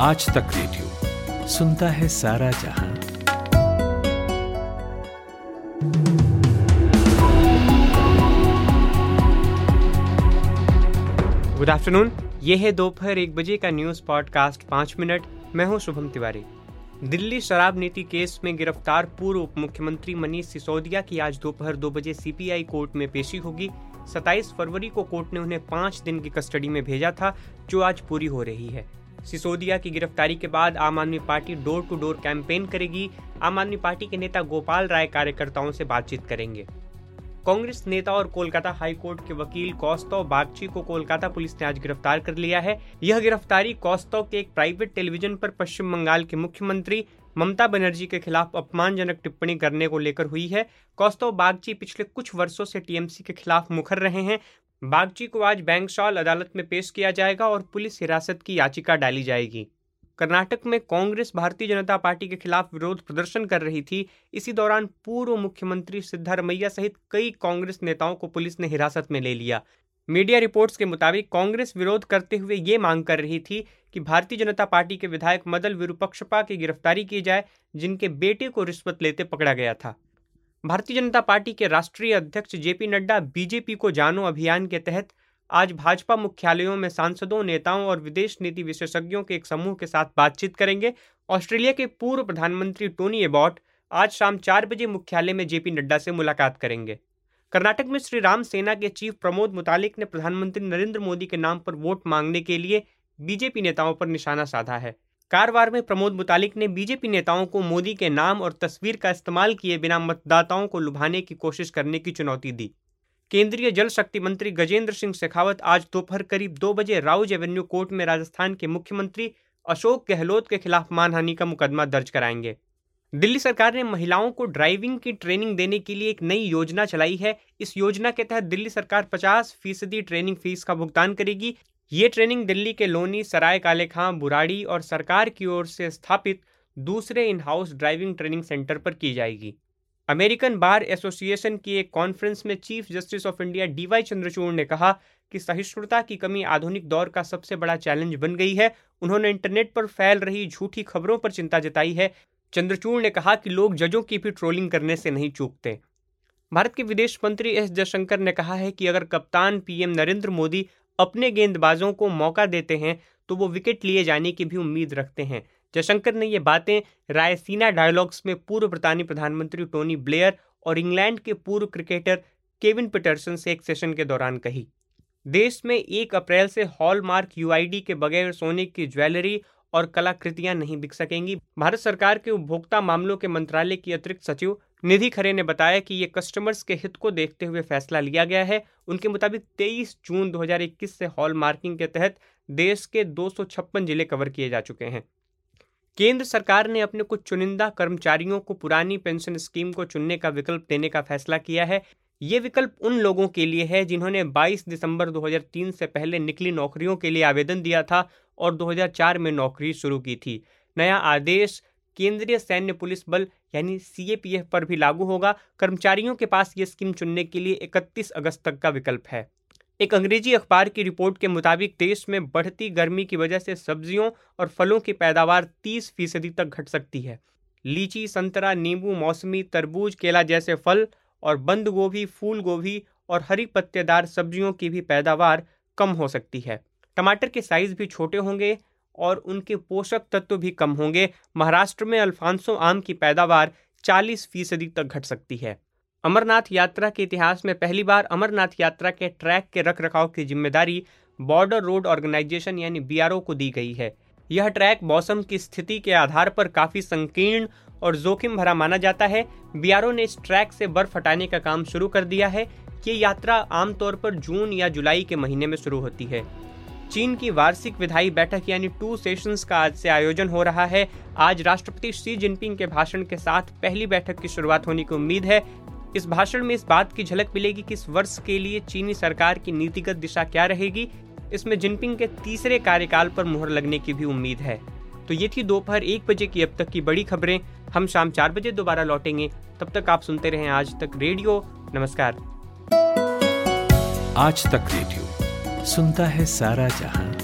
आज तक रेडियो सुनता है सारा जहाँ। गुड आफ्टरनून ये है दोपहर एक बजे का न्यूज़ पॉडकास्ट पाँच मिनट। मैं हूँ शुभम तिवारी। दिल्ली शराब नीति केस में गिरफ़्तार पूर्व उप मुख्यमंत्री मनीष सिसोदिया की आज दोपहर दो बजे सीपीआई कोर्ट में पेशी होगी। 27 फरवरी को कोर्ट ने उन्हें पाँच दिन की कस्टडी में भेजा था, जो आज पूरी हो रही है। सिसोदिया की गिरफ्तारी के बाद Aam Aadmi party door to door campaign करेगी। आम आदमी पार्टी के नेता गोपाल राय कार्यकर्ताओं से बातचीत करेंगे। कांग्रेस नेता और कोलकाता हाईकोर्ट के वकील कौस्तव बागची को कोलकाता पुलिस ने आज गिरफ़्तार कर लिया है। यह गिरफ्तारी कौस्तव के एक प्राइवेट टेलीविज़न पर पश्चिम बंगाल के मुख्यमंत्री ममता बनर्जी के खिलाफ अपमानजनक टिप्पणी करने को लेकर हुई है। कौस्तव बागची पिछले कुछ वर्षों से टीएमसी के खिलाफ मुखर रहे हैं। बागची को आज बैंकशॉल अदालत में पेश किया जाएगा और पुलिस हिरासत की याचिका डाली जाएगी। कर्नाटक में कांग्रेस भारतीय जनता पार्टी के खिलाफ विरोध प्रदर्शन कर रही थी। इसी दौरान पूर्व मुख्यमंत्री सिद्धारमैया सहित कई कांग्रेस नेताओं को पुलिस ने हिरासत में ले लिया। मीडिया रिपोर्ट्स के मुताबिक कांग्रेस विरोध करते हुए ये मांग कर रही थी कि भारतीय जनता पार्टी के विधायक मदल विरूपक्षपा की गिरफ्तारी की जाए, जिनके बेटे को रिश्वत लेते पकड़ा गया था। भारतीय जनता पार्टी के राष्ट्रीय अध्यक्ष जेपी नड्डा बीजेपी को जानो अभियान के तहत आज भाजपा मुख्यालयों में सांसदों, नेताओं और विदेश नीति विशेषज्ञों के एक समूह के साथ बातचीत करेंगे। ऑस्ट्रेलिया के पूर्व प्रधानमंत्री टोनी एबॉट आज शाम चार बजे मुख्यालय में जेपी नड्डा से मुलाकात करेंगे। कर्नाटक में श्री राम सेना के चीफ प्रमोद मुतालिक ने प्रधानमंत्री नरेंद्र मोदी के नाम पर वोट मांगने के लिए बीजेपी नेताओं पर निशाना साधा है। कारवार में प्रमोद मुतालिक ने बीजेपी नेताओं को मोदी के नाम और तस्वीर का इस्तेमाल किए बिना मतदाताओं को लुभाने की कोशिश करने की चुनौती दी। केंद्रीय जल शक्ति मंत्री गजेंद्र सिंह शेखावत आज दोपहर करीब दो बजे राउज एवेन्यू कोर्ट में राजस्थान के मुख्यमंत्री अशोक गहलोत के खिलाफ मानहानि का मुकदमा दर्ज कराएँगे। दिल्ली सरकार ने महिलाओं को ड्राइविंग की ट्रेनिंग देने के लिए एक नई योजना चलाई है। इस योजना के तहत दिल्ली सरकार 50 फ़ीसदी ट्रेनिंग फ़ीस का भुगतान करेगी। ये ट्रेनिंग दिल्ली के लोनी, सराय काले खां बुराड़ी और सरकार की ओर से स्थापित दूसरे in house driving training centre पर की जाएगी। अमेरिकन बार एसोसिएशन की एक कॉन्फ्रेंस में chief justice of India DY Chandrachud ने कहा कि सहिष्णुता की कमी आधुनिक दौर का सबसे बड़ा चैलेंज बन गई है। उन्होंने इंटरनेट पर फैल रही झूठी खबरों पर चिंता जताई है। चंद्रचूड़ ने कहा कि लोग जजों की भी ट्रोलिंग करने से नहीं चूकते। भारत के विदेश मंत्री एस जयशंकर ने कहा है कि अगर कप्तान पीएम नरेंद्र मोदी अपने गेंदबाजों को मौका देते हैं तो वो विकेट लिए जाने की भी उम्मीद रखते हैं। जयशंकर ने ये बातें रायसीना डायलॉग्स में पूर्व ब्रितानी प्रधानमंत्री टोनी ब्लेयर और इंग्लैंड के पूर्व क्रिकेटर केविन पीटरसन से एक सेशन के दौरान कही। देश में एक अप्रैल से हॉलमार्क यूआईडी के बगैर सोने की ज्वेलरी और कलाकृतियाँ नहीं बिक सकेंगी। भारत सरकार के उपभोक्ता मामलों के मंत्रालय की अतिरिक्त सचिव निधि खरे ने बताया कि ये कस्टमर्स के हित को देखते हुए फैसला लिया गया है। उनके मुताबिक 23 जून 2021 से हॉल मार्किंग के तहत देश के दो ज़िले कवर किए जा चुके हैं। केंद्र सरकार ने अपने कुछ चुनिंदा कर्मचारियों को पुरानी पेंशन स्कीम को चुनने का विकल्प देने का फैसला किया है। ये विकल्प उन लोगों के लिए है जिन्होंने 22 दिसंबर 2003 से पहले निकली नौकरियों के लिए आवेदन दिया था। और 2004 में नौकरी शुरू की थी। नया आदेश केंद्रीय सैन्य पुलिस बल यानी सीएपीएफ पर भी लागू होगा। कर्मचारियों के पास ये स्कीम चुनने के लिए 31 अगस्त तक का विकल्प है। एक अंग्रेज़ी अखबार की रिपोर्ट के मुताबिक देश में बढ़ती गर्मी की वजह से सब्जियों और फलों की पैदावार 30 फ़ीसदी तक घट सकती है। लीची, संतरा, नींबू, मौसमी, तरबूज, केला जैसे फल और बंद गोभी, फूल गोभी और हरी पत्तेदार सब्जियों की भी पैदावार कम हो सकती है। टमाटर के साइज़ भी छोटे होंगे और उनके पोषक तत्व भी कम होंगे। महाराष्ट्र में अल्फांसो आम की पैदावार 40 फ़ीसदी तक घट सकती है। अमरनाथ यात्रा के इतिहास में पहली बार अमरनाथ यात्रा के ट्रैक के रख रखाव की ज़िम्मेदारी बॉर्डर रोड ऑर्गेनाइजेशन यानी बीआरओ को दी गई है। यह ट्रैक मौसम की स्थिति के आधार पर काफ़ी संकीर्ण और जोखिम भरा माना जाता है। बीआरओ ने इस ट्रैक से बर्फ़ हटाने का काम शुरू कर दिया है। ये यात्रा आमतौर पर जून या जुलाई के महीने में शुरू होती है। चीन की वार्षिक विधायी बैठक यानी टू सेशंस का आज से आयोजन हो रहा है। आज राष्ट्रपति शी जिनपिंग के भाषण के साथ पहली बैठक की शुरुआत होने की उम्मीद है। इस भाषण में इस बात की झलक मिलेगी कि इस वर्ष के लिए चीनी सरकार की नीतिगत दिशा क्या रहेगी। इसमें जिनपिंग के तीसरे कार्यकाल पर मुहर लगने की भी उम्मीद है। तो ये थी दोपहर एक बजे की अब तक की बड़ी खबरें। हम शाम चार बजे दोबारा लौटेंगे। तब तक आप सुनते रहें आज तक रेडियो। नमस्कार। आज तक रेडियो। सुनता है सारा जहाँ।